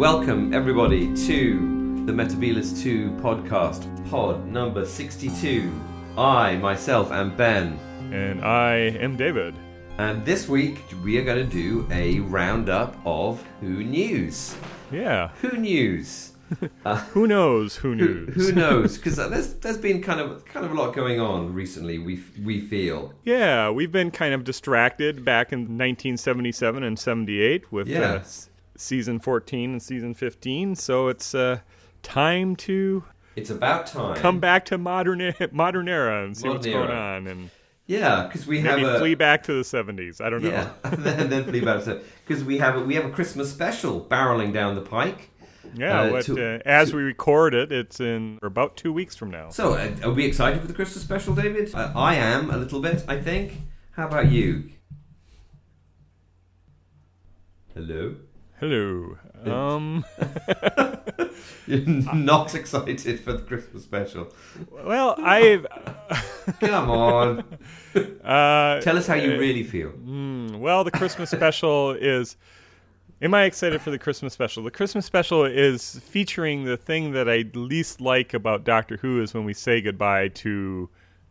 Welcome, everybody, to the Metabolus 2 podcast, pod number 62. I, myself, am Ben. And I am David. And this week, we are going to do a roundup of Who News. Yeah. Who News? Uh, who knows? Who knows? Who, who knows? Because there's there's been kind of kind of a lot going on recently. We we feel. Yeah, we've been kind of distracted back in 1977 and 78 with yeah. uh, season 14 and season 15. So it's uh, time to. It's about time. Come back to modern modern era and see modern what's era. going on and. Yeah, because we have a flee back to the seventies. I don't know. Yeah, and then, then flee back to because we have a, we have a Christmas special barreling down the pike. Yeah, uh, what, to, uh, as to, we record it, it's in about two weeks from now. So, uh, are we excited for the Christmas special, David? Uh, I am a little bit. I think. How about you? Hello. Hello. Um, You're not excited for the Christmas special. Well, I've. Come on. Uh, Tell us how you uh, really feel. Mm, well, the Christmas special is Am I excited for the Christmas special? The Christmas special is featuring the thing that I least like about Doctor Who is when we say goodbye to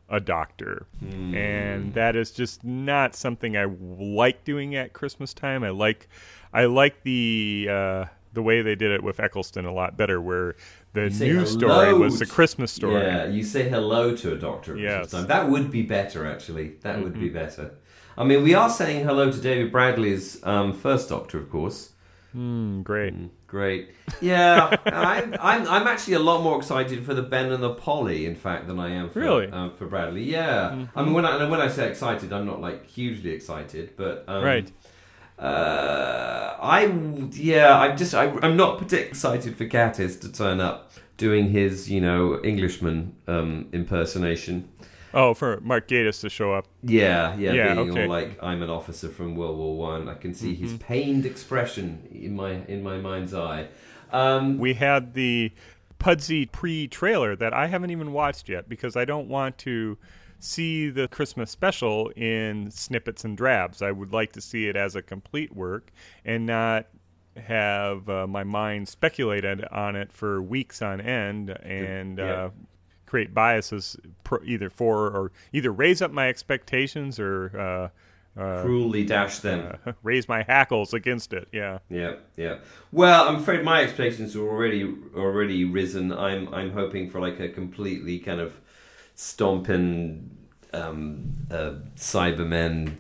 a doctor. Mm. And that is just not something I like doing at Christmas time. I like I like the uh, the way they did it with Eccleston a lot better where the new story was the Christmas story. Yeah, you say hello to a doctor at yes. Christmas time. That would be better actually. That mm-hmm. would be mm-hmm. better. I mean, we are saying hello to David Bradley's um, first Doctor, of course. Mm, great. Mm, great. Yeah, I'm, I'm, I'm actually a lot more excited for the Ben and the Polly, in fact, than I am for, really? um, for Bradley. Yeah. Mm-hmm. I mean, when I, when I say excited, I'm not like hugely excited, but. Um, right. Uh, I yeah, I'm just I, am not particularly excited for Gatiss to turn up doing his you know Englishman um, impersonation. Oh, for Mark Gatiss to show up. Yeah, yeah, yeah being okay. all like I'm an officer from World War One. I. I can see mm-hmm. his pained expression in my in my mind's eye. Um, we had the Pudsey pre-trailer that I haven't even watched yet because I don't want to see the Christmas special in snippets and drabs. I would like to see it as a complete work and not have uh, my mind speculated on it for weeks on end and yeah. uh, create biases either for or either raise up my expectations or uh, uh, cruelly dash them, uh, raise my hackles against it. Yeah, yeah, yeah. Well, I'm afraid my expectations are already already risen. I'm I'm hoping for like a completely kind of stomping um, uh, Cybermen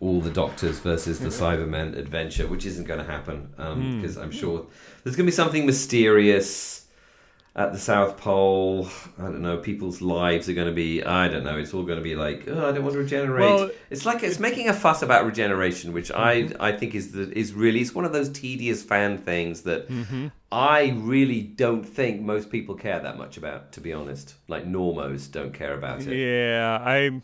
all the Doctors versus the Cybermen adventure, which isn't going to happen because um, mm. I'm sure there's going to be something mysterious at the South Pole, I don't know, people's lives are going to be, I don't know, it's all going to be like, oh, I don't want to regenerate. Well, it's like it's making a fuss about regeneration, which mm-hmm. I I think is the, is really it's one of those tedious fan things that mm-hmm. I really don't think most people care that much about. To be honest, like normos don't care about it. Yeah, I'm.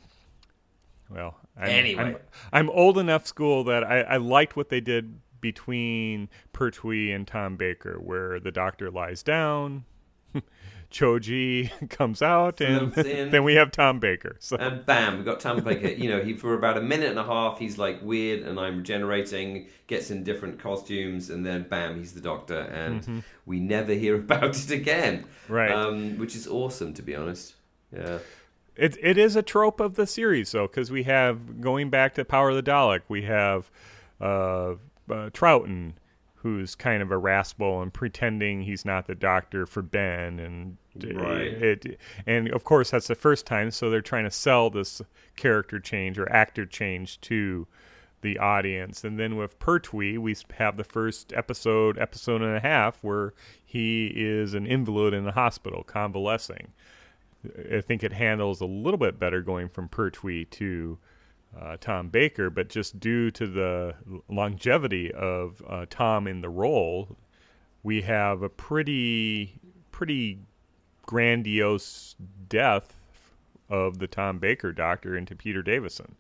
Well, I'm, anyway, I'm, I'm old enough school that I, I liked what they did between Pertwee and Tom Baker, where the doctor lies down, Cho-je comes out, and then we have Tom Baker. So. And bam, we got Tom Baker. you know, he for about a minute and a half, he's like weird, and I'm regenerating. Gets in different costumes, and then bam, he's the Doctor, and mm-hmm. we never hear about it again. Right, um, which is awesome, to be honest. Yeah. It it is a trope of the series, though, because we have going back to Power of the Dalek, we have uh, uh, Troughton who's kind of a rascal and pretending he's not the doctor for Ben and right. it, and of course that's the first time so they're trying to sell this character change or actor change to the audience and then with Pertwee we have the first episode episode and a half where he is an invalid in the hospital convalescing I think it handles a little bit better going from Pertwee to uh, Tom Baker, but just due to the longevity of uh, Tom in the role, we have a pretty pretty grandiose death of the Tom Baker doctor into Peter Davison.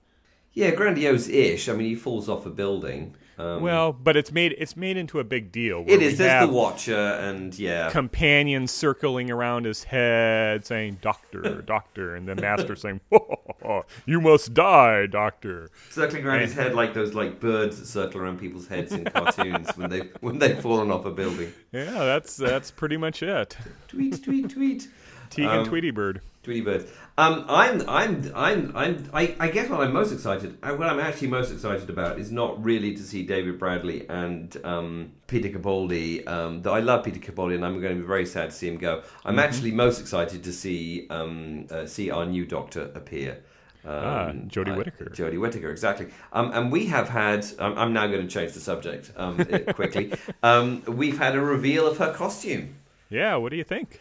Yeah, grandiose-ish. I mean, he falls off a building. Um, well, but it's made it's made into a big deal. it. There's the Watcher, and yeah, companions circling around his head, saying "Doctor, Doctor," and the Master saying, "Oh, "You must die, Doctor." circling around his head like those like birds that circle around people's heads in cartoons when they when they've fallen off a building. Yeah, that's that's pretty much it. Tweet, tweet, tweet. Tegan Um, Tweety Bird. Tweety bird. Um, I'm, I'm, I'm, I'm. I, I guess what I'm most excited, uh, what I'm actually most excited about, is not really to see David Bradley and um, Peter Capaldi. Um, though I love Peter Capaldi, and I'm going to be very sad to see him go. I'm Mm-hmm. actually most excited to see um, uh, see our new Doctor appear. Um, Ah, Jodie uh, Whittaker. Jodie Whittaker, exactly. Um, and we have had. Um, I'm now going to change the subject um, quickly. um, we've had a reveal of her costume. Yeah, what do you think?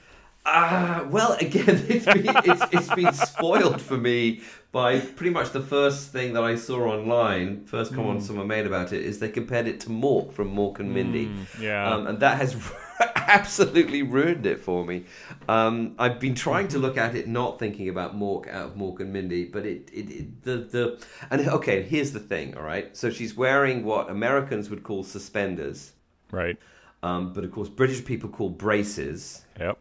Ah, well, again, it's been, it's, it's been spoiled for me by pretty much the first thing that I saw online, first comment someone made about it, is they compared it to Mork from Mork and Mindy. yeah. Um, and that has absolutely ruined it for me. Um, I've been trying to look at it not thinking about Mork out of Mork and Mindy, but it, it, it the, the, and okay, here's the thing, all right? So she's wearing what Americans would call suspenders, Right. um, but of course British people call braces. Yep.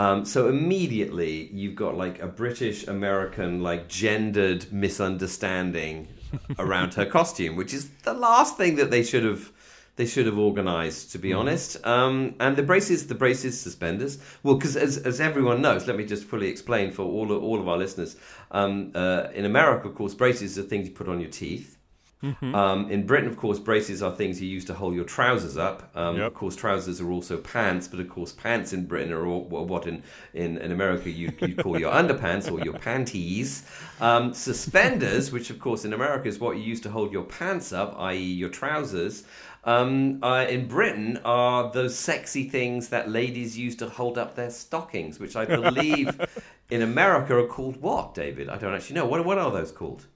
Um, so immediately you've got like a British American like gendered misunderstanding around her costume, which is the last thing that they should have they should have organised, to be honest. Um, and the braces, the braces, suspenders. Well, because as, as everyone knows, let me just fully explain for all of, all of our listeners. Um, uh, in America, of course, braces are things you put on your teeth. Um, in Britain, of course, braces are things you use to hold your trousers up. Um, Yep. Of course, trousers are also pants, but of course, pants in Britain are all, what in, in, in America you you call your underpants or your panties. Um, suspenders, which of course in America is what you use to hold your pants up, i.e., your trousers. Um, uh, in Britain are those sexy things that ladies use to hold up their stockings, which I believe in America are called what, David? I don't actually know. What, what are those called?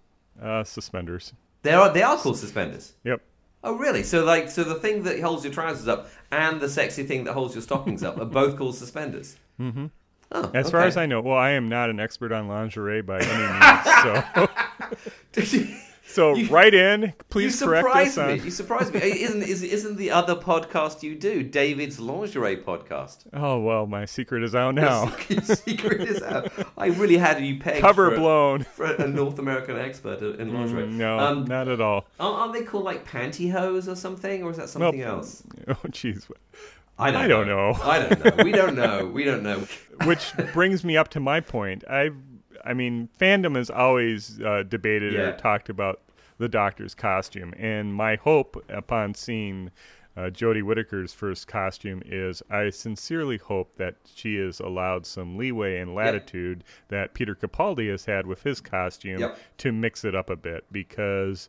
Uh, suspenders. They are they are called suspenders. Yep. Oh, really? So, like, so the thing that holds your trousers up and the sexy thing that holds your stockings up are both called suspenders. Mm-hmm. Oh, As far as I know, well, I am not an expert on lingerie by any means. So, so You- write in, please you correct surprised us me. on. You surprised me. Isn't is, isn't the other podcast you do David's lingerie podcast? Oh well, my secret is out now. Your secret is out. I really had you pegged Cover for, blown. for a North American expert in lingerie. Mm, No, um, not at all. aren't they called like pantyhose or something, or is that something Well, else? Oh jeez. I don't, I don't know. I don't know. We don't know. We don't know. Which brings me up to my point. I, I mean, fandom is always uh, debated Yeah. or talked about the Doctor's costume, and my hope upon seeing uh, Jodie Whittaker's first costume is I sincerely hope that she is allowed some leeway and latitude that Peter Capaldi has had with his costume Yep. to mix it up a bit. Because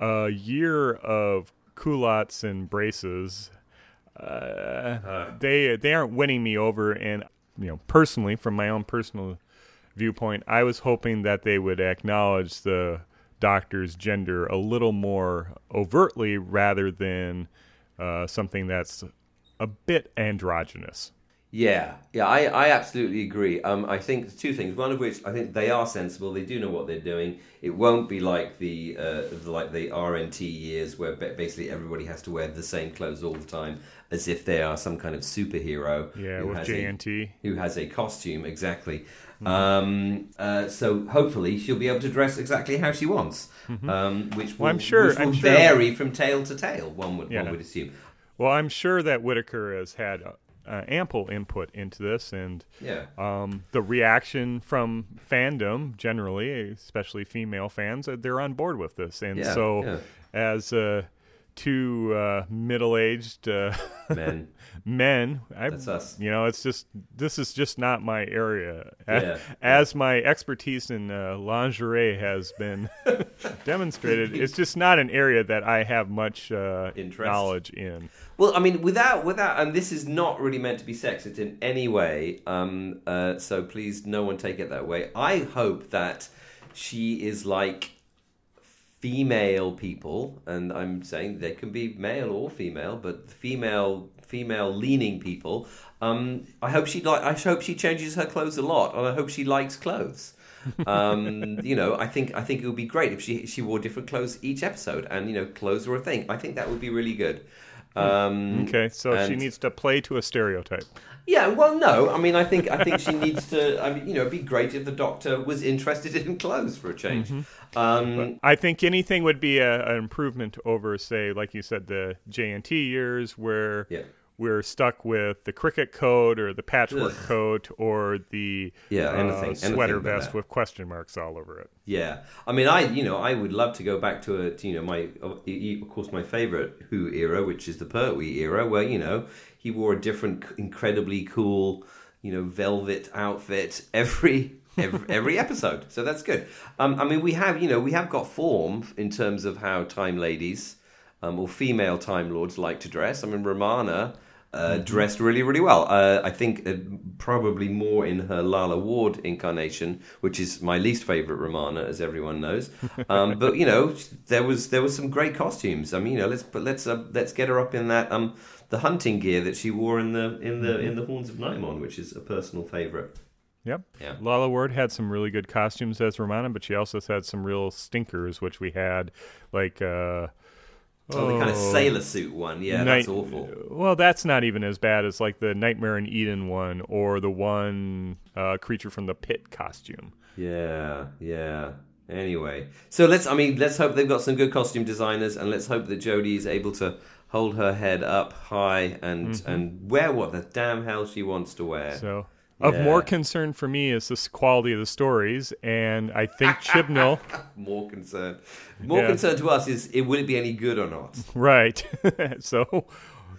a year of culottes and braces uh, they they aren't winning me over. And you know personally from my own personal viewpoint i was hoping that they would acknowledge the doctor's gender a little more overtly rather than uh, something that's a bit androgynous Yeah, yeah, I, I absolutely agree. Um, I think two things. One of which I think they are sensible. They do know what they're doing. It won't be like the uh, like the JNT years where basically everybody has to wear the same clothes all the time, as if they are some kind of superhero. yeah who with has a- jnt who has a costume exactly. Mm-hmm. Um, uh, so hopefully she'll be able to dress exactly how she wants, um, which will, Mm-hmm. Well, I'm sure- which will I'm sure- vary from tail to tail. One would Yeah. one would assume. well i'm sure that Whittaker has had uh, uh, ample input into this and Yeah. um, the reaction from fandom generally, especially female fans, uh, they're on board with this. And Yeah, so, as uh, two uh, middle-aged uh, Men. men, I, That's us. you know, it's just this is just not my area. Yeah, As my expertise in uh, lingerie has been demonstrated, it's just not an area that I have much uh, Interest. knowledge in. Well, I mean, without without, and this is not really meant to be sexist in any way. Um, uh, so please, no one take it that way. I hope that she is like female people, and I'm saying they can be male or female, but female female leaning people. Um, I hope she like. I hope she changes her clothes a lot, and I hope she likes clothes. Um, you know, I think I think it would be great if she she wore different clothes each episode, and you know, clothes are a thing. I think that would be really good. Um, Okay, so she needs to play to a stereotype. Yeah, well, no. I mean, I think I think she needs to. I mean, you know, it'd be great if the Doctor was interested in clothes for a change. Mm-hmm. Um, I think anything would be a, an improvement over, say, like you said, the JNT years where Yeah. We're stuck with the cricket coat or the patchwork Ugh. coat or the Yeah, uh, anything- anything sweater like vest that. with question marks all over it. Yeah, I mean, I you know I would love to go back to a to, you know my of of course my favorite Who era, which is the Pertwee era, where you know he wore a different incredibly cool you know velvet outfit every every, every episode. So that's good. Um, I mean, we have you know we have got form in terms of how time ladies um, or female time lords like to dress. I mean, Romana. Uh, dressed really, really well. Uh, I think uh, probably more in her Lalla Ward incarnation, which is my least favorite Romana, as everyone knows. Um, but you know, there was there was some great costumes. I mean, you know, let's but let's uh, let's get her up in that um the hunting gear that she wore in the in the in the Horns of Nimon, which is a personal favorite. Yep. Yeah. Lalla Ward had some really good costumes as Romana, but she also had some real stinkers, which we had like uh Oh, the kind of sailor suit one. Yeah, Night- that's awful. Well, that's not even as bad as like the Nightmare in Eden one or the one uh, creature from the pit costume. Yeah, yeah. Anyway, so let's. I mean, let's hope they've got some good costume designers, and let's hope that Jodie is able to hold her head up high and and wear what the damn hell she wants to wear. So, of Yeah. more concern for me is this quality of the stories, and I think Chibnall, More concern, More Yeah. concerned to us is it will it be any good or not? right? so,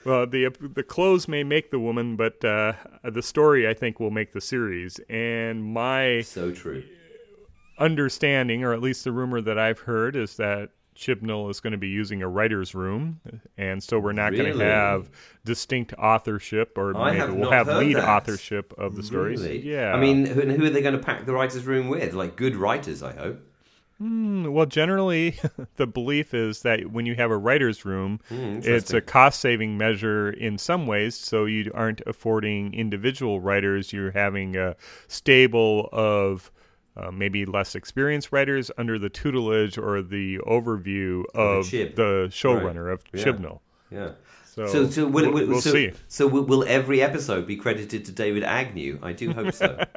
well, the the clothes may make the woman, but uh, the story I think will make the series. And my So true. understanding, or at least the rumor that I've heard, is that Chibnall is going to be using a writer's room, and so we're not going to have distinct authorship, or I maybe have we'll have lead that. authorship of the stories. Really? Yeah, I mean, who, who are they going to pack the writers' room with? Like good writers, I hope. Hmm, well, generally, the belief is that when you have a writer's room, it's a cost saving measure in some ways. So you aren't affording individual writers, you're having a stable of uh, maybe less experienced writers under the tutelage or the overview of Chib. the showrunner of Yeah. Chibnall. Yeah. So, So, so will, we'll, we'll so, see. So will, will every episode be credited to David Agnew? I do hope so.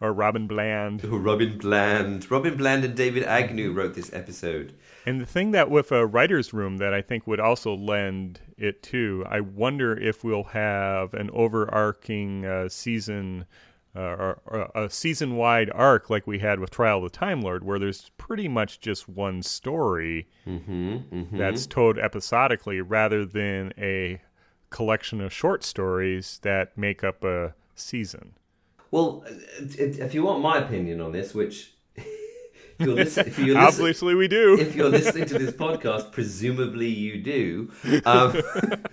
Or Robin Bland. Robin Bland. Robin Bland and David Agnew wrote this episode. And the thing that with a writer's room that I think would also lend it to, I wonder if we'll have an overarching uh, season or, or a season wide arc like we had with Trial of the Time Lord, where there's pretty much just one story that's told episodically rather than a collection of short stories that make up a season. Well, uh, if you want my opinion on this, which if you're, listen, if you're, listen, Obviously, we do. if you're listening to this podcast, presumably you do. Um,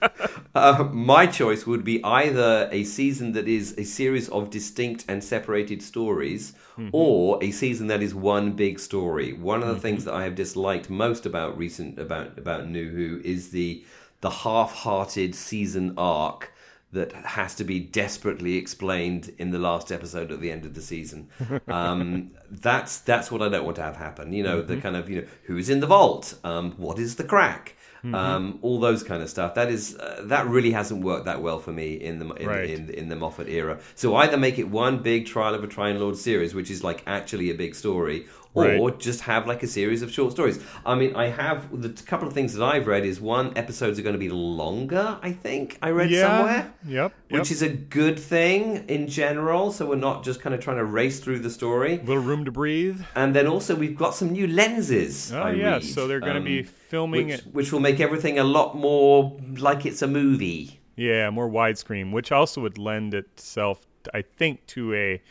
uh, my choice would be either a season that is a series of distinct and separated stories, or a season that is one big story. One of the things that I have disliked most about recent about about New Who is the the half-hearted season arc that has to be desperately explained in the last episode at the end of the season. Um, that's that's what I don't want to have happen. You know, the kind of you know who's in the vault, um, what is the crack, um, all those kind of stuff. That is uh, that really hasn't worked that well for me in the in, Right. in, in the Moffat era. So either make it one big Trial of a Time Lord series, which is like actually a big story. Or Right. just have like a series of short stories. I mean, I have the couple of things that I've read is one episodes are going to be longer. I think I read yeah. somewhere Yep. which yep. is a good thing in general. So we're not just kind of trying to race through the story. little room to breathe. And then also we've got some new lenses. Oh I yeah, read, so they're going to um, be filming which, it. which will make everything a lot more like it's a movie. Yeah, more widescreen, which also would lend itself, I think, to a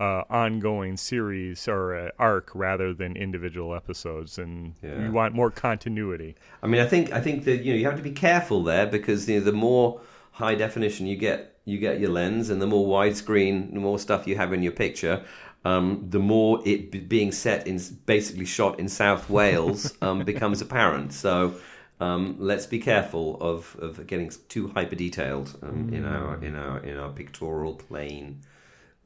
uh, ongoing series or a arc rather than individual episodes, and Yeah. you want more continuity. I mean, I think I think that you know you have to be careful there because you know, the more high definition you get, you get your lens, and the more widescreen, the more stuff you have in your picture. Um, the more it b- being set in basically shot in South Wales um, becomes apparent. So um, let's be careful of, of getting too hyper detailed um, in our in our in our pictorial plane.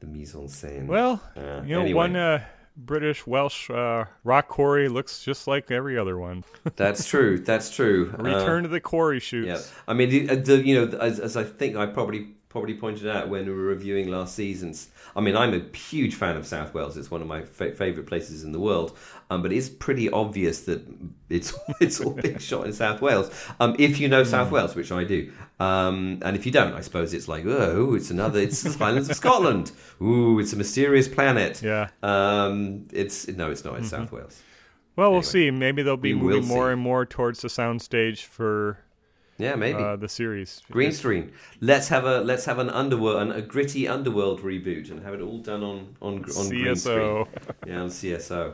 The mise en scène. Well, Uh, you know, anyway. one uh, British Welsh uh, rock quarry looks just like every other one. that's true. That's true. Return to the quarry shoots. Yeah, I mean, the, uh, the you know, as, as I think I probably probably pointed out when we were reviewing last season's. I mean, I'm a huge fan of South Wales. It's one of my fa- favourite places in the world. Um, but it's pretty obvious that it's it's all being shot in South Wales. Um, if you know South Wales, which I do, um, and if you don't, I suppose it's like, oh, it's another, it's the Highlands of Scotland. Ooh, it's a mysterious planet. Yeah. Um, it's no, it's not. It's South Wales. Well, we'll see. Maybe they'll be we moving more see. and more towards the soundstage for Yeah, maybe. uh, the series. Green screen. Let's have a let's have an underworld, an, a gritty underworld reboot, and have it all done on on on green screen. Yeah, on CSO.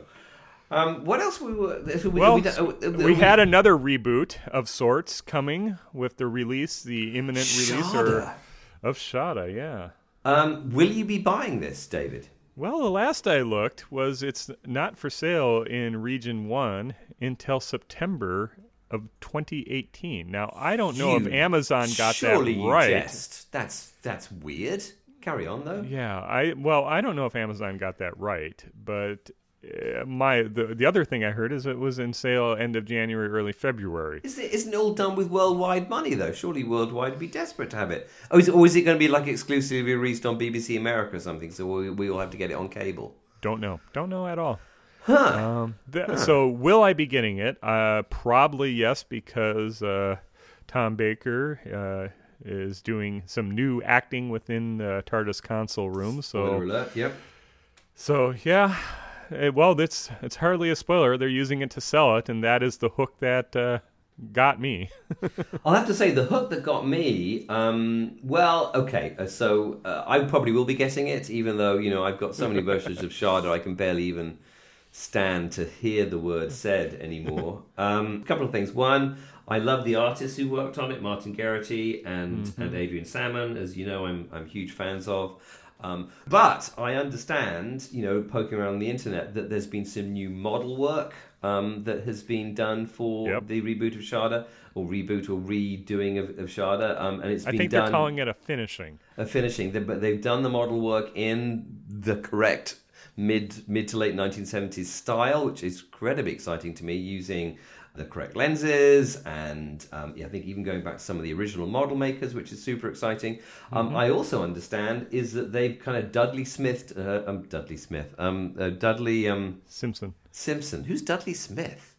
Um, what else we were? We, Well, we, uh, uh, we had another reboot of sorts coming with the release, the imminent release or, of Shada. Yeah. Um, will you be buying this, David? Well, the last I looked was it's not for sale in Region 1 until September of 2018. Now, I don't know if Amazon got Surely that right. jest. That's that's weird. Carry on though. Yeah, I well, I don't know if Amazon got that right, but uh, my the the other thing I heard is it was in sale end of January, early February. Is it, isn't it all done with worldwide money though? Surely worldwide would be desperate to have it. Oh, is it, or is it going to be like exclusively released on BBC America or something? So we, we all have to get it on cable. Don't know. Don't know at all. Um, th- So will I be getting it? Uh, probably yes, because uh, Tom Baker uh, is doing some new acting within the TARDIS console room. So alert. Yep. so yeah. Eh, well, it's it's hardly a spoiler. They're using it to sell it, and that is the hook that uh, got me. I'll have to say the hook that got me. Um, well, okay, uh, so uh, I probably will be getting it, even though you know I've got so many versions of Shada I can barely even stand to hear the word said anymore. Um, a couple of things. One, I love the artists who worked on it, Martin Geraghty and and Adrian Salmon, as you know, I'm I'm huge fans of. Um, but I understand, you know, poking around the internet, that there's been some new model work um, that has been done for Yep. the reboot of Shada, or reboot or redoing of, of Shada, um, and it's I been think done they're calling it a finishing. a finishing, but they've done the model work in the correct mid mid to late 1970s style, which is incredibly exciting to me, using the correct lenses and um, yeah, I think even going back to some of the original model makers, which is super exciting. Um, I also understand is that they've kind of Dudley Smith, uh, um, Dudley Smith, um, uh, Dudley um, Simpson. Simpson. Who's Dudley Smith?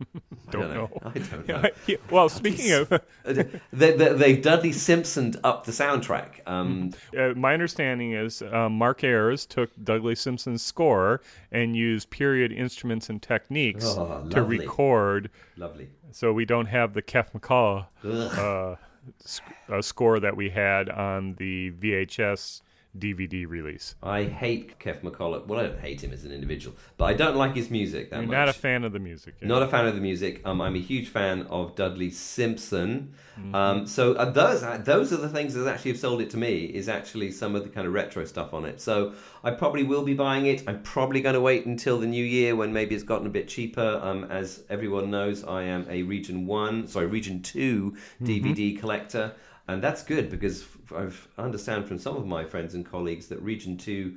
I Don't know. I don't know. Yeah, well, speaking of, they, they, they've Dudley Simpsoned up the soundtrack. Um, uh, my understanding is uh, Mark Ayres took Dudley Simpson's score and used period instruments and techniques Oh, to record, lovely. so we don't have the Keff McCall uh, sc- uh, score that we had on the VHS DVD release. I hate Keff McCulloch. Well, I don't hate him as an individual, but I don't like his music that You're much. not a fan of the music. yeah. Not a fan of the music. Um, I'm a huge fan of Dudley Simpson. Mm-hmm. Um, so uh, those uh, those are the things that actually have sold it to me. Is actually some of the kind of retro stuff on it. So I probably will be buying it. I'm probably going to wait until the new year when maybe it's gotten a bit cheaper. Um, as everyone knows, I am a Region One, sorry, Region 2 Mm-hmm. DVD collector. And that's good because I've I understand from some of my friends and colleagues that Region Two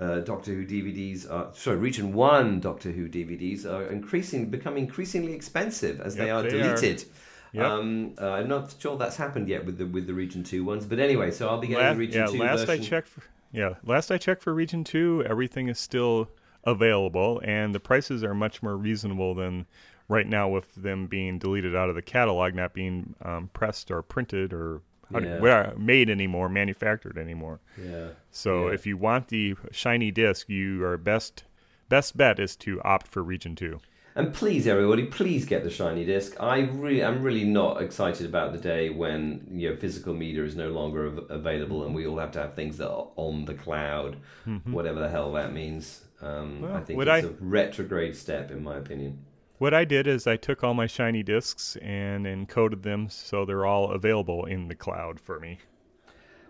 uh, Doctor Who DVDs are sorry Region One Doctor Who DVDs are increasing becoming increasingly expensive as they are they are. deleted. Yep. Um, uh, I'm not sure that's happened yet with the with the Region Two ones, but anyway, so I'll be getting La- the Region yeah, Two last version. I checked. For, yeah, last I checked for Region Two, everything is still available, and the prices are much more reasonable than right now with them being deleted out of the catalog, not being um, pressed or printed or Yeah. well, made anymore, manufactured anymore. Yeah. So Yeah. if you want the shiny disc, you are best best bet is to opt for Region Two. And please, everybody, please get the shiny disc. I really, I'm really not excited about the day when you know physical media is no longer av- available, and we all have to have things that are on the cloud, whatever the hell that means. Um, Well, I think it's I- a retrograde step, in my opinion. What I did is I took all my shiny discs and encoded them so they're all available in the cloud for me.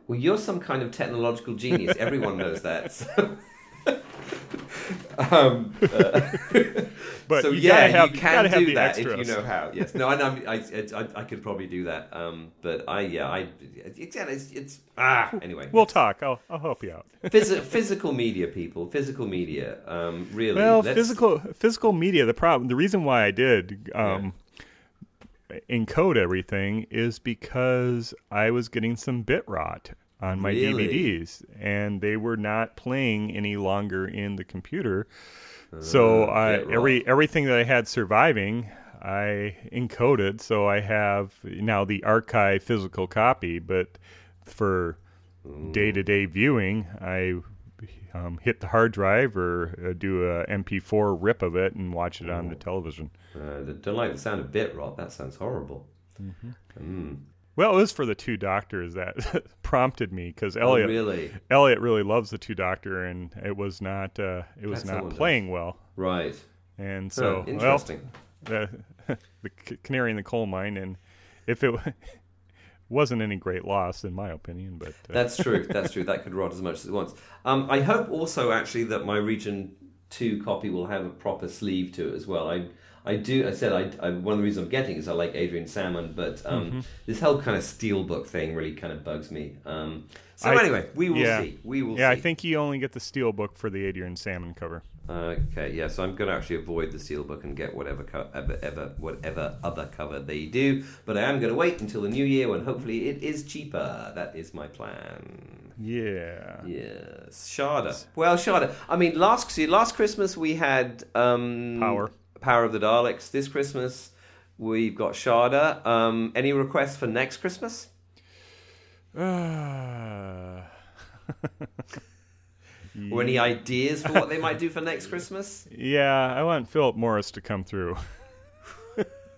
Well, you're some kind of technological genius. Everyone knows that. So um, uh, But so you yeah, have, you you can have do that extras. if you know how. Yes, no, I know. I, I, I, could probably do that. Um, but I, yeah, I, it's, it's, it's ah. Anyway, We'll talk. I'll, I'll help you out. Physi- physical media, people. Physical media. Um, really. Well, physical physical media. The problem, the reason why I did um, encode everything is because I was getting some bit rot on my Really? DVDs, and they were not playing any longer in the computer. So Uh, I every everything that I had surviving, I encoded. So I have now the archive physical copy, but for day to day viewing, I um, hit the hard drive or uh, do a MP4 rip of it and watch it on the television. Uh, don't like the sound of bit rot. That sounds horrible. Well, it was for the two doctors that prompted me because Oh, Elliot really? Elliot really loves the two doctor, and it was not uh, it was That's not playing well. Right. And Huh, so, well, interesting. the the canary in the coal mine, and if it wasn't any great loss, in my opinion, but uh, That's true. That's true. That could rot as much as it wants. Um, I hope also actually that my Region Two copy will have a proper sleeve to it as well. I I do. I said I, I one of the reasons I'm getting is I like Adrian Salmon, but um, Mm-hmm. this whole kind of steelbook thing really kind of bugs me. Um, so I- anyway, we will yeah. see. We will yeah, see. I think you only get the steel book for the Adrian Salmon cover. Okay, yeah, so I'm going to actually avoid the steelbook and get whatever co- ever, ever, whatever other cover they do. But I am going to wait until the new year when hopefully it is cheaper. That is my plan. Yeah. Yes, Shada. Well, Shada. I mean, last see, last Christmas we had um, Power. Power of the Daleks. This Christmas we've got Shada. Um, any requests for next Christmas? Uh, Or any ideas for what they might do for next Christmas? yeah, I want Philip Morris to come through.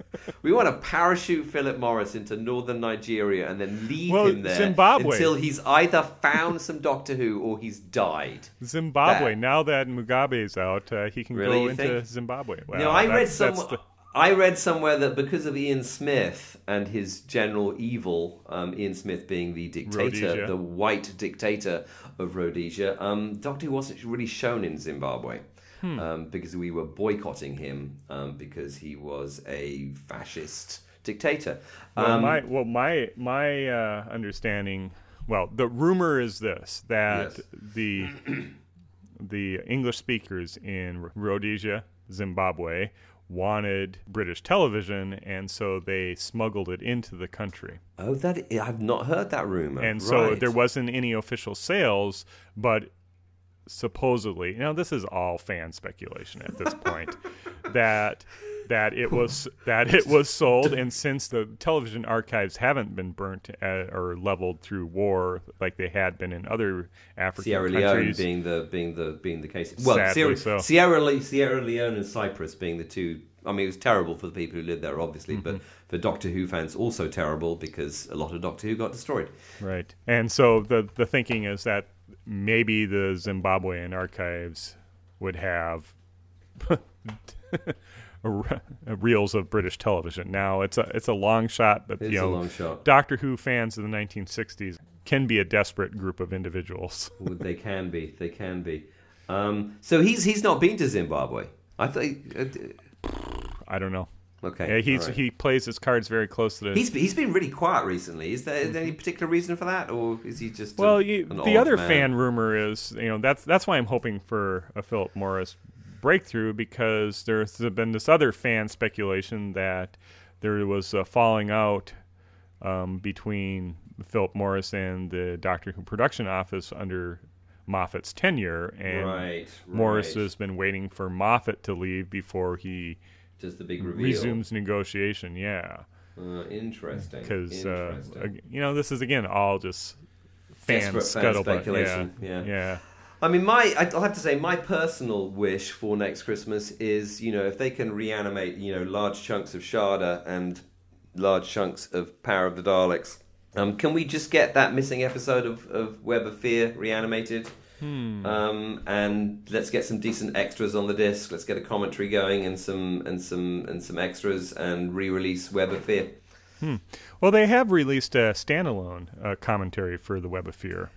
We want to parachute Philip Morris into northern Nigeria and then leave Well, him there Zimbabwe. until he's either found some Doctor Who or he's died. Zimbabwe. That- Now that Mugabe's out, uh, he can Really, go into think? Zimbabwe. Know, I read some. the- I read somewhere that because of Ian Smith and his general evil, um, Ian Smith being the dictator, Rhodesia. the white dictator of Rhodesia, um, Doctor Who wasn't really shown in Zimbabwe. Hmm. Um, because we were boycotting him um, because he was a fascist dictator. Well, Um, my well, my my uh, understanding. Well, the rumor is this that Yes. the the English speakers in Rhodesia, Zimbabwe, wanted British television, and so they smuggled it into the country. Oh, that I've not heard that rumor. and so there wasn't any official sales, but supposedly, now this is all fan speculation at this point, that that it was that it was sold, and since the television archives haven't been burnt uh or leveled through war like they had been in other African Sierra Leone countries, being the being the being the case. Well, Sierra, so. Sierra, Le- Sierra Leone and Cyprus being the two. I mean, it was terrible for the people who lived there, obviously, but Mm-hmm. for Doctor Who fans, also terrible because a lot of Doctor Who got destroyed. Right. And so the the thinking is that maybe the Zimbabwean archives would have reels of British television. Now it's a it's a long shot, but It's you a know, long shot. Doctor Who fans of the 1960s can be a desperate group of individuals. Well, they can be. They can be. Um, so he's he's not been to Zimbabwe. I think. Uh, I don't know. Okay. Yeah, he's right. he plays his cards very close to the. He's he's been really quiet recently. Is there any particular reason for that, or is he just a- well, you, an the other man? fan rumor is you know that's that's why I'm hoping for a Philip Morris breakthrough because there's been this other fan speculation that there was a falling out um, between Philip Morris and the Doctor Who production office under Moffat's tenure, and right, Morris right. has been waiting for Moffat to leave before he just the big reveal. resumes negotiation. Yeah, Uh, interesting. because uh, you know this is again all just fan fan speculation, Yeah, yeah. yeah. I mean, my I'll have to say my personal wish for next Christmas is you know if they can reanimate you know large chunks of Shada and large chunks of Power of the Daleks. Um, can we just get that missing episode of, of Web of Fear reanimated? Hmm. Um, and let's get some decent extras on the disc. Let's get a commentary going and some and some and some extras and re-release Web of Fear. Well, they have released a standalone uh, commentary for the Web of Fear.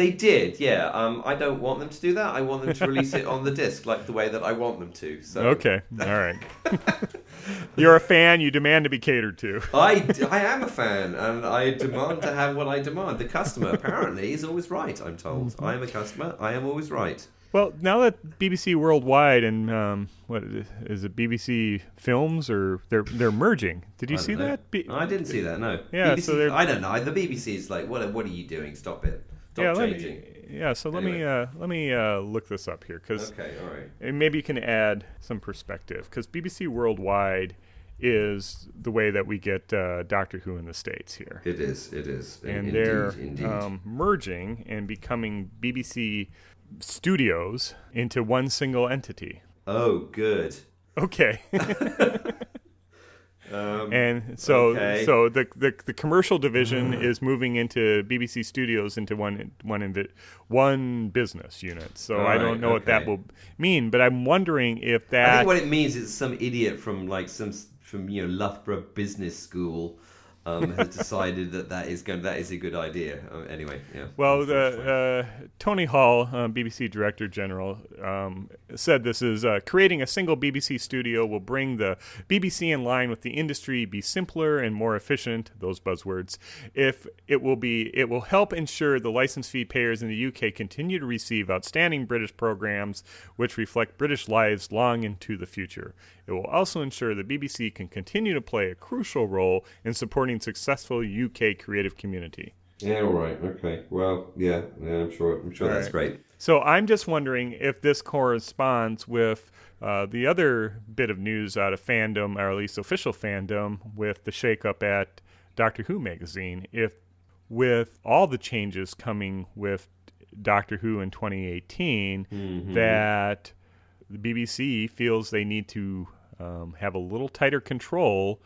They did, yeah. Um, I don't want them to do that. I want them to release it on the disc, like the way that I want them to. So Okay, all right. You're a fan. You demand to be catered to. I, I am a fan, and I demand to have what I demand. The customer apparently is always right. I'm told. I am a customer. I am always right. Well, now that BBC Worldwide and um, what is it, BBC Films, or they're they're merging. Did you see know. that? B- I didn't see that. No. Yeah, BBC, so I don't know. The BBC is like, what? What are you doing? Stop it. Stop yeah, let changing. me, yeah. So let me uh, let me uh, look this up here because Okay, all right. and maybe you can add some perspective because BBC Worldwide is the way that we get uh, Doctor Who in the states here. It is. It is. and indeed, they're indeed. um, merging and becoming BBC Studios into one single entity. oh, good. Okay, Um, and so Okay. so the, the the commercial division is moving into BBC Studios into one one invi- one business unit. So I don't know what that will mean, but I'm wondering if I that think what it means is some idiot from like some from you know Loughborough Business School um, has decided that that is going that is a good idea. Uh, anyway, yeah. Well, the, uh, Tony Hall, uh, BBC Director General, um, said this is uh, creating a single BBC studio will bring the BBC in line with the industry, be simpler and more efficient. Those buzzwords. If it will be, it will help ensure the license fee payers in the UK continue to receive outstanding British programs which reflect British lives long into the future. It will also ensure the BBC can continue to play a crucial role in supporting successful UK creative community. yeah, all right, okay. Well, yeah, yeah I'm sure. I'm sure All that's right. great. So I'm just wondering if this corresponds with uh, the other bit of news out of fandom, or at least official fandom, with the shakeup at Doctor Who magazine. If with all the changes coming with Doctor Who in 2018, that the BBC feels they need to um, have a little tighter control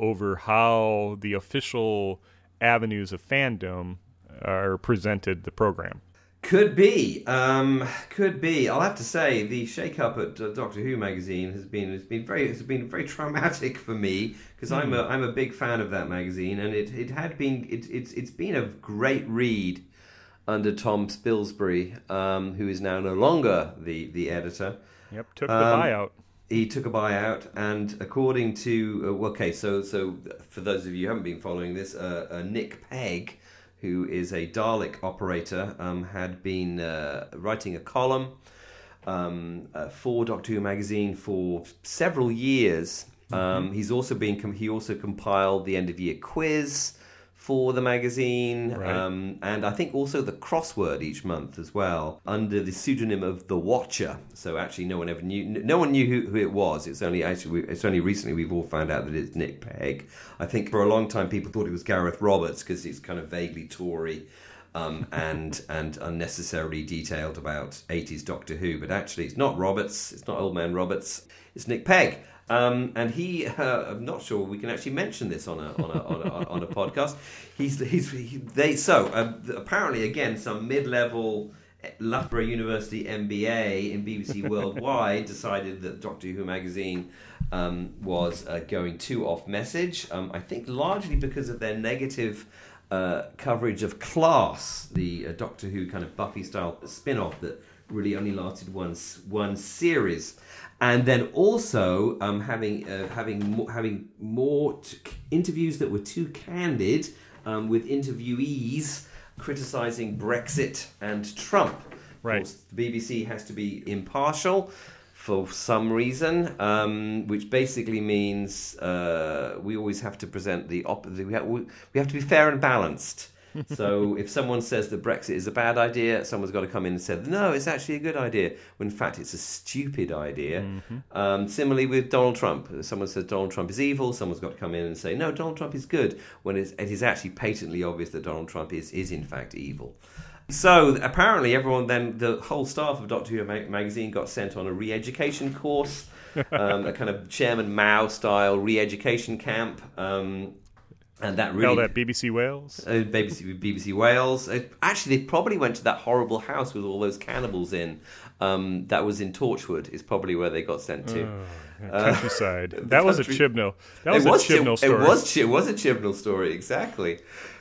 over how the official avenues of fandom are presented the program. Could be, um, could be. I'll have to say the shake-up at uh, Doctor Who magazine has been has been very has been very traumatic for me because I'm a I'm a big fan of that magazine and it, it had been it, it's it's been a great read under Tom Spilsbury, um, who is now no longer the the editor. Yep, took the Um, buyout. He took a buyout, and according to uh, okay, so so for those of you who haven't been following this, uh, uh, Nick Pegg, who is a Dalek operator, um, had been uh, writing a column um, uh, for Doctor Who magazine for several years. Um, he's also been com- he also compiled the end of year quiz for the magazine, Right. um, and I think also the crossword each month as well, under the pseudonym of the Watcher. So actually, no one ever knew. No one knew who, who it was. It's only actually it's only recently we've all found out that it's Nick Pegg. I think for a long time people thought it was Gareth Roberts because he's kind of vaguely Tory. Um, and and unnecessarily detailed about 80s Doctor Who, but actually it's not Roberts, it's not Old Man Roberts, it's Nick Pegg. Um, and he, uh, I'm not sure we can actually mention this on a on a, on a, on a podcast. He's he's he, they so uh, apparently again some mid-level Loughborough University MBA in BBC Worldwide decided that Doctor Who magazine um, was uh, going too off message. Um, I think largely because of their negative. Uh, coverage of Class, the uh, Doctor Who kind of Buffy style spin off that really only lasted one, one series and then also um, having uh, having mo- having more t- interviews that were too candid um, with interviewees criticizing Brexit and Trump. Right. course, the BBC has to be impartial for some reason, um, which basically means uh, we always have to present the. We, ha- we we have to be fair and balanced. so if someone says that Brexit is a bad idea, someone's got to come in and say, no, it's actually a good idea, when in fact it's a stupid idea. Um, similarly with Donald Trump. Someone says Donald Trump is evil, someone's got to come in and say, no, Donald Trump is good, when it's, it is actually patently obvious that Donald Trump is, is in fact evil. So apparently, everyone then, the whole staff of Doctor Who ma- magazine got sent on a re education course, um, a kind of Chairman Mao style re education camp. Um, and that really. Held at BBC Wales. Uh, BBC, BBC Wales. Uh, actually, they probably went to that horrible house with all those cannibals in. Um, that was in Torchwood. Is probably where they got sent to. countryside. that was a Chibnall. That was, was a Chibnall story. It was it was a Chibnall story exactly.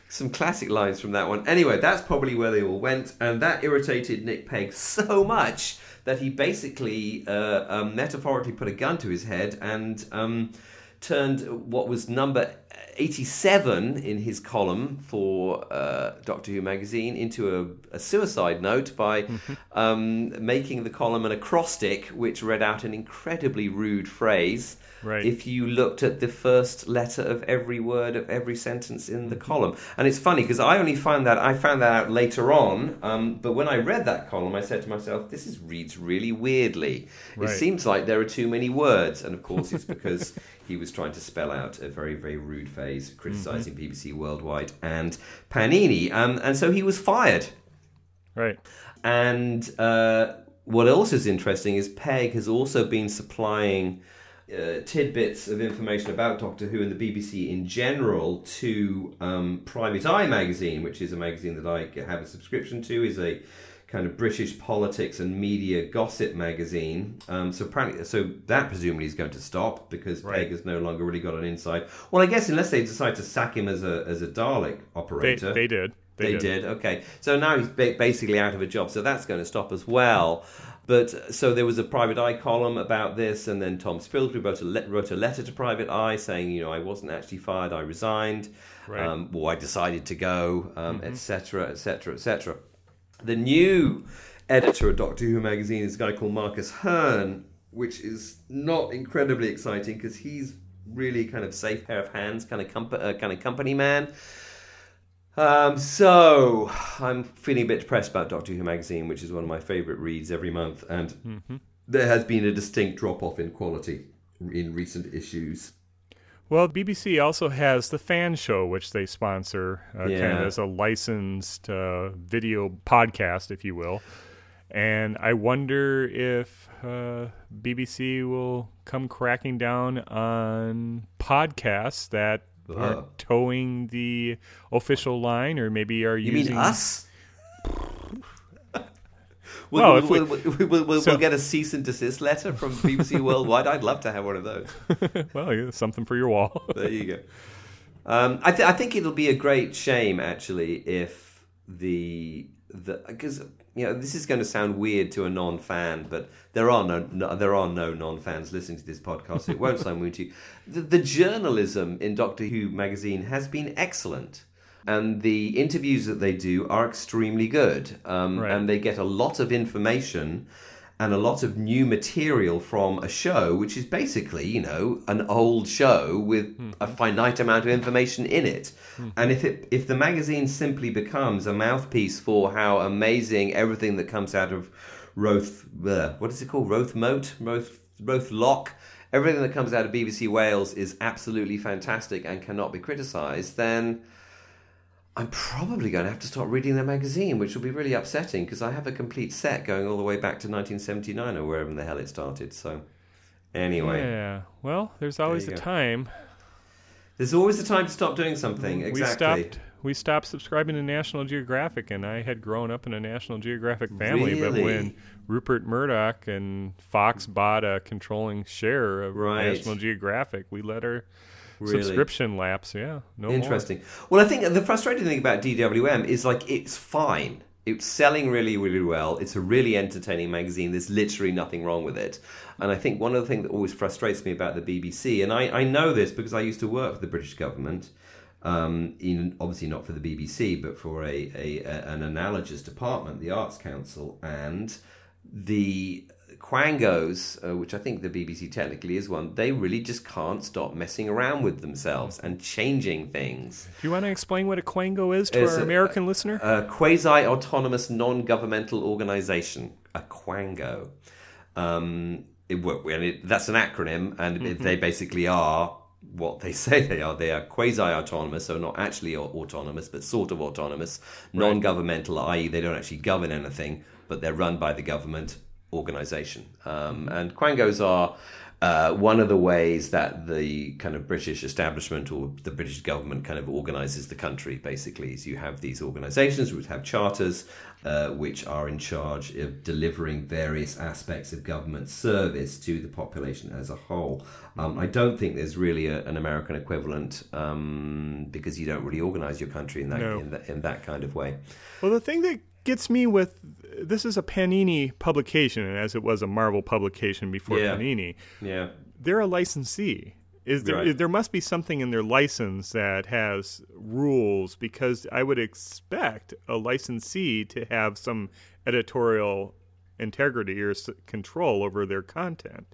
some classic lines from that one. Anyway, that's probably where they all went, and that irritated Nick Pegg so much that he basically uh, um, metaphorically put a gun to his head and um, turned what was number 87 in his column for uh, Doctor Who magazine into a, a suicide note by um, making the column an acrostic which read out an incredibly rude phrase. Right. If you looked at the first letter of every word of every sentence in the Mm-hmm. column, and it's funny because I only found that I found that out later on. Um, but when I read that column, I said to myself, "This is reads really weirdly. Right. It seems like there are too many words." And of course, it's because he was trying to spell out a very very rude phrase, criticizing Mm-hmm. BBC Worldwide and Panini, um, and so he was fired. Right. And uh, what else is interesting is Pegg has also been supplying uh, tidbits of information about Doctor Who and the BBC in general to um, Private Eye magazine, which is a magazine that I have a subscription to, is a kind of British politics and media gossip magazine. Um, so so that presumably is going to stop because Right. Pegg has no longer really got an insight. Well, I guess unless they decide to sack him as a as a Dalek operator. they did. They, did. Okay. So now he's ba- basically out of a job. So that's going to stop as well. But so there was a Private Eye column about this, and then Tom Spilsbury wrote a, le- wrote a letter to Private Eye saying, you know, I wasn't actually fired, I resigned, Right. um, or I decided to go, um, etc., etc., etc. The new editor of Doctor Who magazine is a guy called Marcus Hearn, which is not incredibly exciting because he's really kind of safe pair of hands, kind of comp- uh, kind of company man. Um, so I'm feeling a bit depressed about Doctor Who magazine, which is one of my favourite reads every month, and there has been a distinct drop off in quality in recent issues. Well, BBC also has the fan show, which they sponsor, uh, kind of as a licensed uh, video podcast, if you will. And I wonder if uh, BBC will come cracking down on podcasts that Ugh. are toeing the official line, or maybe are You using mean us? Well, We'll, we- we'll, we'll, we'll, we'll, so- we'll get a cease and desist letter from BBC Worldwide. I'd love to have one of those. well, yeah, something for your wall. There you go. Um, I, th- I think it'll be a great shame, actually, if the the because you know this is going to sound weird to a non-fan, but there are no, no there are no non-fans listening to this podcast, so it won't sound weird to you. The, the journalism in Doctor Who magazine has been excellent. And the interviews that they do are extremely good, um, Right. and they get a lot of information and a lot of new material from a show which is basically, you know, an old show with a finite amount of information in it. And if it if the magazine simply becomes a mouthpiece for how amazing everything that comes out of Roth uh, what is it called? Roth Moat? Roth Roath Lock? Everything that comes out of BBC Wales is absolutely fantastic and cannot be criticised, then I'm probably going to have to start reading their magazine, which will be really upsetting because I have a complete set going all the way back to 1979 or wherever the hell it started. So, anyway, Yeah. Well, there's always you a go. time. there's always a time to stop doing something. Exactly. We stopped. We stopped subscribing to National Geographic, and I had grown up in a National Geographic family. But when Rupert Murdoch and Fox bought a controlling share of Right. National Geographic, we let our Really? subscription lapse. Yeah, no more. Interesting. Well, I think the frustrating thing about DWM is like it's fine. It's selling really, really well. It's a really entertaining magazine. There's literally nothing wrong with it. And I think one of the things that always frustrates me about the BBC, and I, I know this because I used to work for the British government, um, in obviously not for the BBC, but for a, a, a an analogous department, the Arts Council, and the Quangos, uh, which I think the BBC technically is one, they really just can't stop messing around with themselves and changing things. Do you want to explain what a Quango is to It's our a- American listener? A quasi autonomous non governmental organization, a Quango. Um, it, and it, that's an acronym, and it- they basically are what they say they are. They are quasi autonomous, so not actually autonomous, but sort of autonomous, non governmental, i.e., they don't actually govern anything, but they're run by the government. Organization. Um, and quangos are uh, one of the ways that the kind of British establishment or the British government kind of organizes the country, basically, is you have these organizations which have charters uh, which are in charge of delivering various aspects of government service to the population as a whole. Um, I don't think there's really a, an American equivalent um, because you don't really organize your country in that, No. in, that in that kind of way. Well, the thing that gets me with this is a Panini publication, as it was a Marvel publication before Yeah. Panini, Yeah. they're a licensee. Is there Right. there must be something in their license that has rules because I would expect a licensee to have some editorial integrity or s- control over their content.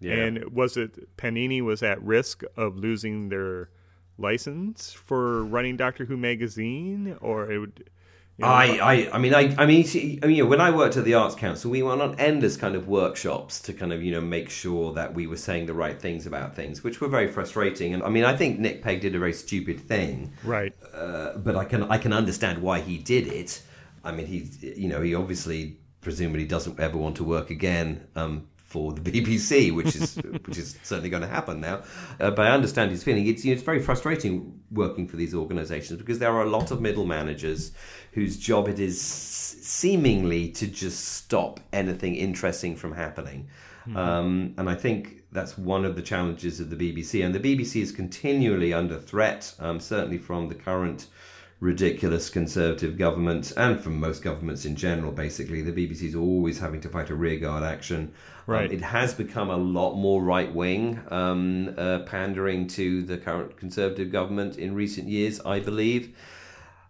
Yeah. And was it Panini was at risk of losing their license for running Doctor Who magazine, or it would? You know, I, I, I mean, I, I mean, see, I mean, you know, when I worked at the Arts Council, we went on endless kind of workshops to kind of, you know, make sure that we were saying the right things about things, which were very frustrating. And I mean, I think Nick Pegg did a very stupid thing, right. uh, but I can, I can understand why he did it. I mean, he, you know, he obviously, presumably, doesn't ever want to work again. Um, for the BBC, which is which is certainly going to happen now, uh, but I understand his feeling. It's you know, it's very frustrating working for these organisations because there are a lot of middle managers whose job it is seemingly to just stop anything interesting from happening. Um, and I think that's one of the challenges of the BBC. And the BBC is continually under threat, um, certainly from the current ridiculous conservative government and from most governments in general, basically. The BBC is always having to fight a rearguard action. Um, it has become a lot more right wing, um, uh, pandering to the current conservative government in recent years, I believe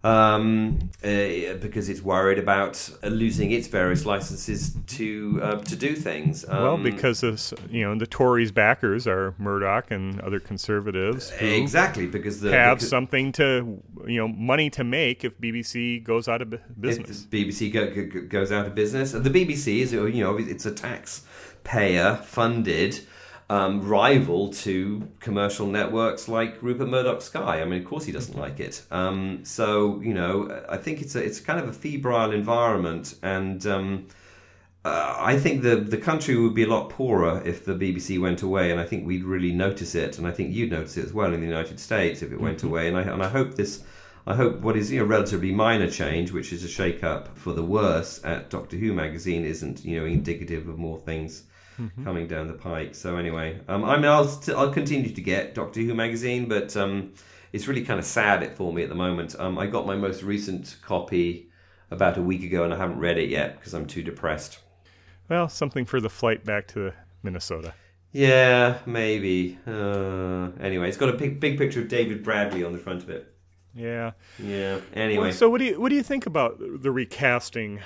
um, uh, because it's worried about uh, losing its various licenses to uh, to do things. Um, Well, because of, you know the Tories' backers are Murdoch and other conservatives who exactly because the have because something to you know money to make if BBC goes out of business. BBC go, go, go- goes out of business, the BBC is you know it's a taxpayer funded. Um, rival to commercial networks like Rupert Murdoch's Sky. I mean, of course, he doesn't like it. Um, so, you know, I think it's a it's kind of a febrile environment, and um, uh, I think the the country would be a lot poorer if the BBC went away, and I think we'd really notice it, and I think you'd notice it as well in the United States if it went away, and I and I hope this. I hope what is you know relatively minor change, which is a shake up for the worse at Doctor Who magazine, isn't you know indicative of more things coming down the pike. So anyway, um, I mean I'll st- I'll continue to get Doctor Who magazine, but um, it's really kind of sad it for me at the moment. Um, I got my most recent copy about a week ago, and I haven't read it yet because I'm too depressed. Well, something for the flight back to Minnesota. Yeah, maybe. Uh, anyway, it's got a big, big picture of David Bradley on the front of it. Yeah. Yeah. Anyway, Well, so what do you what do you think about the recasting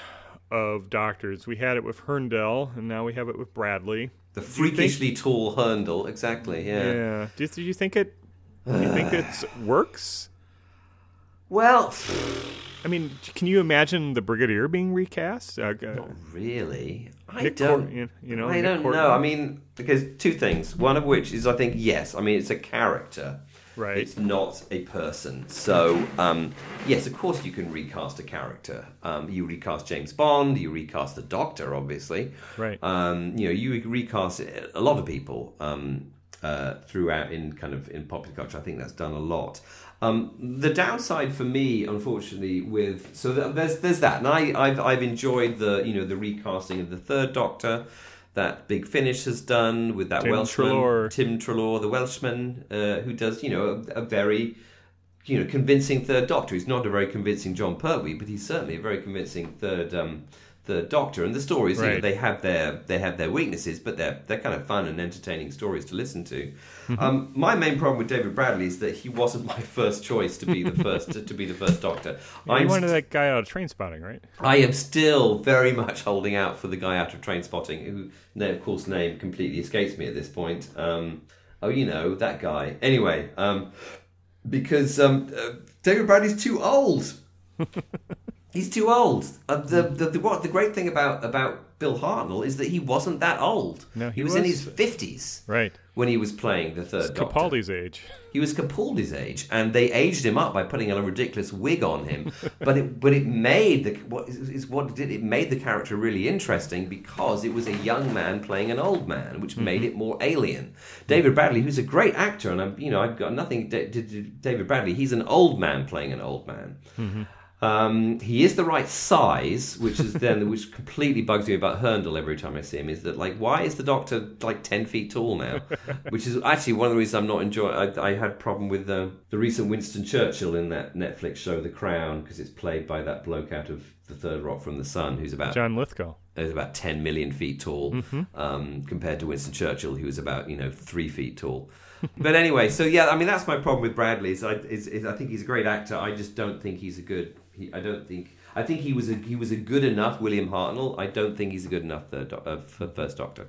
of doctors? We had it with Hurndall, and now we have it with Bradley. the you think- freakishly tall Hurndall, exactly. Yeah. Yeah. Do, you- do you think it? Do you think it works? Well, I mean, can you imagine the Brigadier being recast? Uh, not really. I Nick don't. Cort- you- you know, I Nick don't Courtney. know. I mean, because two things. One of which is, I think, yes. I mean, it's a character. Right. It's not a person. So, um, yes, of course you can recast a character. Um, you recast James Bond, you recast the Doctor, obviously. Right. Um, you know, you recast a lot of people um, uh, throughout in kind of in popular culture. I think that's done a lot. Um, the downside for me, unfortunately, with so there's there's that, and I I've, I've enjoyed the you know the recasting of the Third Doctor that Big Finish has done with that Tim Welshman Treloar. Tim Treloar, the Welshman, uh, who does you know a, a very you know convincing Third Doctor. He's not a very convincing Jon Pertwee, but he's certainly a very convincing Third um, Third Doctor. And the stories, you know, Right. they have their they have their weaknesses, but they're they're kind of fun and entertaining stories to listen to. Um, my main problem with David Bradley is that he wasn't my first choice to be the first to, to be the first Doctor. you I'm wanted that guy out of Trainspotting, right? I am still very much holding out for the guy out of Trainspotting, who, no, of course, name completely escapes me at this point. Um, oh, you know that guy. Anyway, um, because um, uh, David Bradley's too old. He's too old. Uh, the, the the what the great thing about about Bill Hartnell is that he wasn't that old. No, he, he was, in his fifties Right. when he was playing the third Doctor. Capaldi's age. He was Capaldi's age, and they aged him up by putting a ridiculous wig on him. but it but it made the what is, what it did it made the character really interesting because it was a young man playing an old man, which made it more alien. David Bradley, who's a great actor, and I'm you know I've got nothing. Da- Da- David Bradley, he's an old man playing an old man. Um, he is the right size, which is then which completely bugs me about Hurndall every time I see him. Is that like why is the Doctor like ten feet tall now? which is actually one of the reasons I'm not enjoying. I, I had a problem with uh, the recent Winston Churchill in that Netflix show The Crown because it's played by that bloke out of The Third Rock from the Sun, who's about John Lithgow. is about 10 million feet tall um, compared to Winston Churchill, who was about you know three feet tall. but anyway, so yeah, I mean that's my problem with Bradley. Is I, is, is I think he's a great actor. I just don't think he's a good. He, I don't think. I think he was a he was a good enough William Hartnell. I don't think he's a good enough third uh, for first Doctor.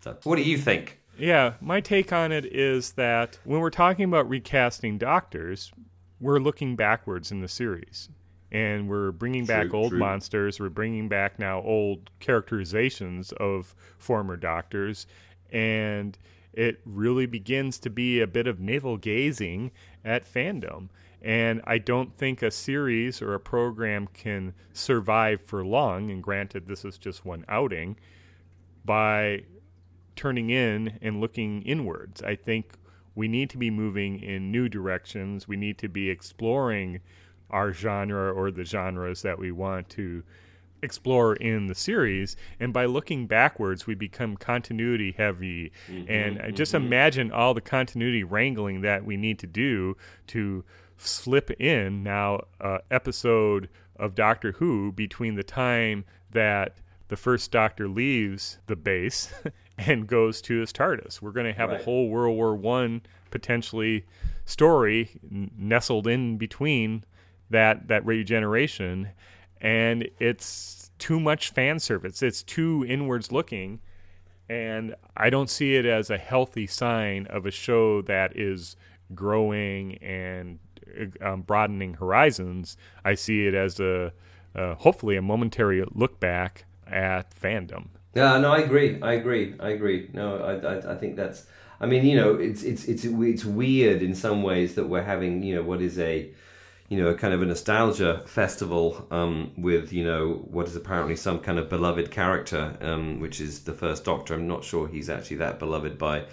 So what do you think? Yeah, my take on it is that when we're talking about recasting doctors, we're looking backwards in the series. And we're bringing back old true. monsters. We're bringing back now old characterizations of former doctors. And it really begins to be a bit of navel gazing at fandom. And I don't think a series or a program can survive for long. And granted, this is just one outing by turning in and looking inwards. I think we need to be moving in new directions. We need to be exploring our genre or the genres that we want to explore in the series. And by looking backwards, we become continuity heavy. Mm-hmm, and I just mm-hmm. imagine all the continuity wrangling that we need to do to slip in now uh, episode of Doctor Who between the time that the first Doctor leaves the base and goes to his TARDIS. We're going to have Right. a whole World War One potentially story n- nestled in between that that regeneration, and it's too much fan service. It's too inwards looking, and I don't see it as a healthy sign of a show that is growing and um, broadening horizons. I see it as a uh, hopefully a momentary look back at fandom. Yeah, no, I agree. I agree. I agree. No, I, I, I think that's. I mean, you know, it's it's it's it's weird in some ways that we're having, you know, what is a, you know, a kind of a nostalgia festival um, with, you know, what is apparently some kind of beloved character, um, which is the First Doctor. I'm not sure he's actually that beloved by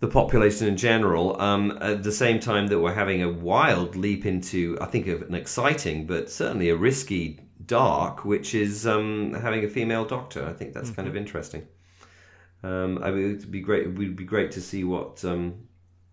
the population in general. Um, at the same time that we're having a wild leap into, I think, of an exciting but certainly a risky dark, which is um, having a female doctor. I think that's kind of interesting. Um, I mean, it'd be great. It would be great to see what um,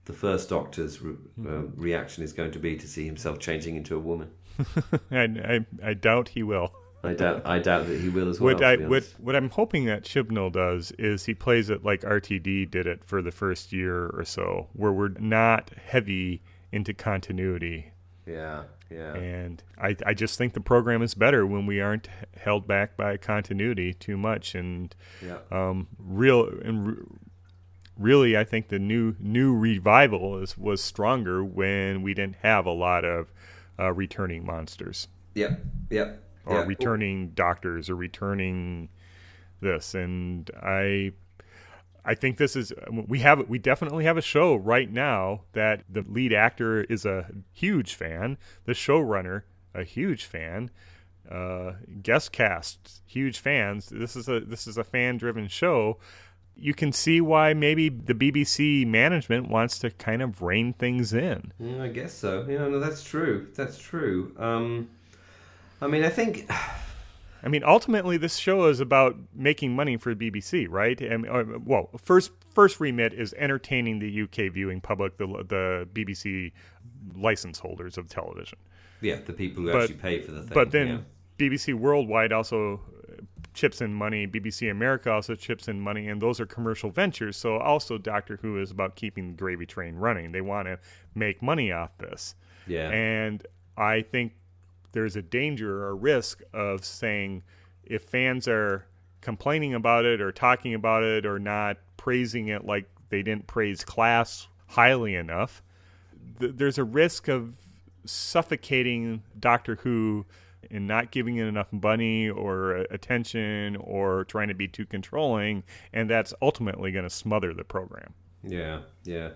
the first Doctor's re- uh, reaction is going to be to see himself changing into a woman. and I, I doubt he will. I doubt. I doubt that he will as well. What I, what, what I'm hoping that Chibnall does is he plays it like RTD did it for the first year or so, where we're not heavy into continuity, Yeah. Yeah. and I I just think the program is better when we aren't held back by continuity too much, and Yeah. um, real and re- really I think the new new revival is was stronger when we didn't have a lot of uh, returning monsters Yeah. Yeah. Or yeah. returning doctors or returning this and i i think this is we have we definitely have a show right now that the lead actor is a huge fan the showrunner a huge fan uh, guest cast huge fans this is a this is a fan driven show you can see why maybe the BBC management wants to kind of rein things in. Mm, I guess so. Yeah, no, that's true. That's true. Um, I mean, I think. I mean, ultimately, this show is about making money for BBC, right? And uh, well, first first remit is entertaining the UK viewing public, the the BBC license holders of television. Yeah, the people who But- actually pay for the thing. But then yeah. BBC Worldwide also uh, chips in money. BBC America also chips in money, and those are commercial ventures. So also, Doctor Who is about keeping the gravy train running. They want to make money off this. Yeah. And I think there's a danger or risk of saying if fans are complaining about it or talking about it or not praising it like they didn't praise class highly enough, th- there's a risk of suffocating Doctor Who and not giving it enough money or attention or trying to be too controlling, and that's ultimately going to smother the program. Yeah, yeah.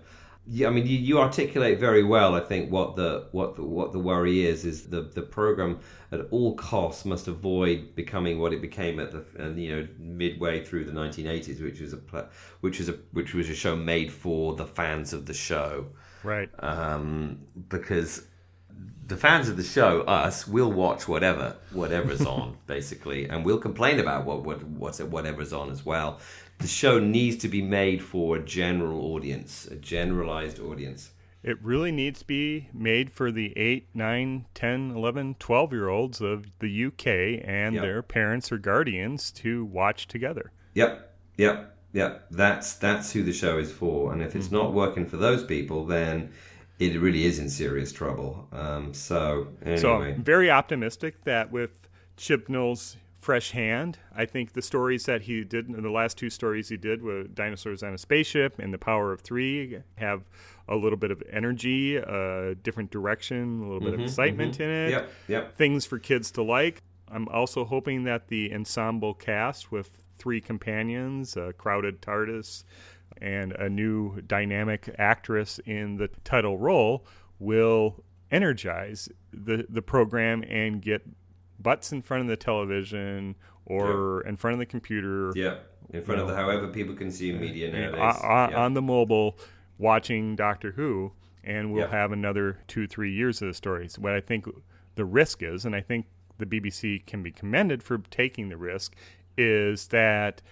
Yeah, I mean, you, you articulate very well. I think what the what the, what the worry is is the the program at all costs must avoid becoming what it became at the uh, you know midway through the 1980s, which was a which was a which was a show made for the fans of the show, Right. um, because the fans of the show, us, will watch whatever whatever's on basically, and we'll complain about what what what's whatever's on as well. The show needs to be made for a general audience, a generalized audience. It really needs to be made for the 8, 9, 10, 11, 12 year olds of the UK and Yep. their parents or guardians to watch together. Yep, yep, yep. That's that's who the show is for, and if it's mm-hmm. not working for those people, then it really is in serious trouble. Um, so So I'm very optimistic that with Chibnall's fresh hand, I think the stories that he did, in the last two stories he did with Dinosaurs on a Spaceship and The Power of Three, have a little bit of energy, a different direction, a little bit of mm-hmm, excitement mm-hmm. in it. yep, yep. Things for kids to like. I'm also hoping that the ensemble cast with three companions, a crowded TARDIS, and a new dynamic actress in the title role will energize the, the program and get butts in front of the television or in front of the computer Yeah, in front of the however people consume media nowadays. on, on- yeah. on the mobile watching Doctor Who, and we'll Yeah. have another two, three years of the stories. What I think the risk is, and I think the BBC can be commended for taking the risk, is that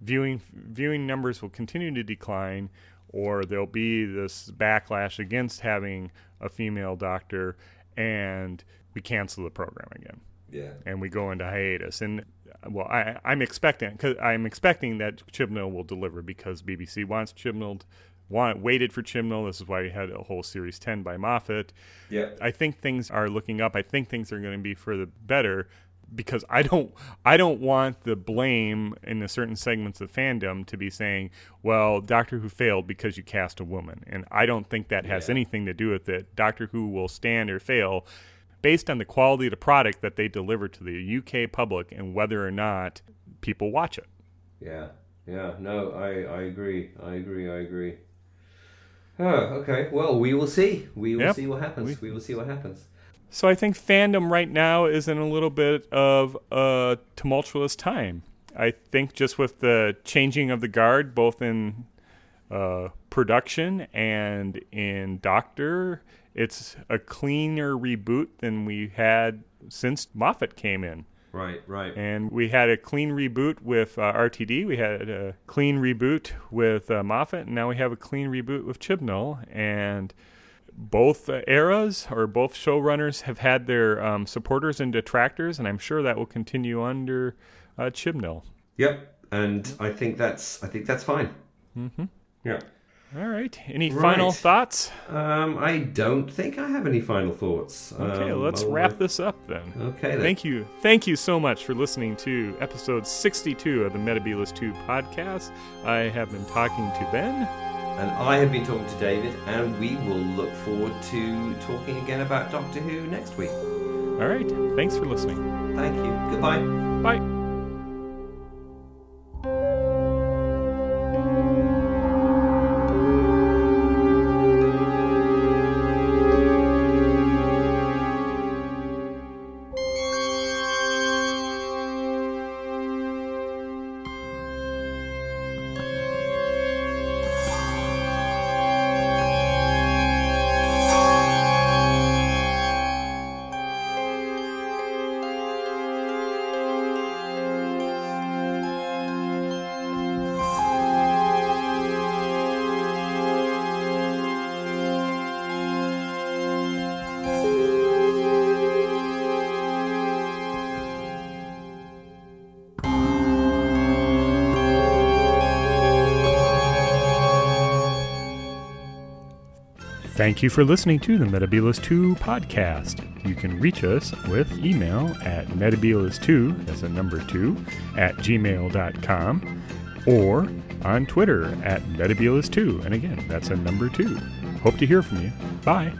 viewing viewing numbers will continue to decline, or there'll be this backlash against having a female doctor, and we cancel the program again yeah, and we go into hiatus. And well, I, I'm expecting because I'm expecting that Chibnall will deliver because BBC wants Chibnall, want waited for Chibnall. This is why we had a whole series ten by Moffat. yeah, I think things are looking up. I think things are going to be for the better because I don't I don't want the blame in the certain segments of fandom to be saying, well, Doctor Who failed because you cast a woman. And I don't think that has Yeah. anything to do with it. Doctor Who will stand or fail based on the quality of the product that they deliver to the UK public and whether or not people watch it. yeah, yeah. No, I, I agree. I agree. I agree. Oh, okay. Well, we will see. We will Yep. see what happens. We- We, will see what happens. So I think fandom right now is in a little bit of a tumultuous time. I think just with the changing of the guard, both in uh, production and in Doctor, it's a cleaner reboot than we had since Moffat came in. Right, right. And we had a clean reboot with uh, RTD. We had a clean reboot with uh, Moffat, and now we have a clean reboot with Chibnall. And both eras or both showrunners have had their um, supporters and detractors, and I'm sure that will continue under uh, Chibnall. Yep. And I think that's I think that's fine. Mm-hmm. Yeah. All right. Any Right. final thoughts? Um, I don't think I have any final thoughts. Okay, Um, let's I'll- wrap this up then. Okay, then. Thank you. Thank you so much for listening to episode 62 of the Metabulus 2 podcast. I have been talking to Ben. And I have been talking to David, and we will look forward to talking again about Doctor Who next week. All right. Thanks for listening. Thank you. Goodbye. Bye. Thank you for listening to the Metabulus 2 podcast. You can reach us with email at metabulus2, that's a number 2, at gmail.com, or on Twitter at metabulus2, and again, that's a number 2. Hope to hear from you. Bye.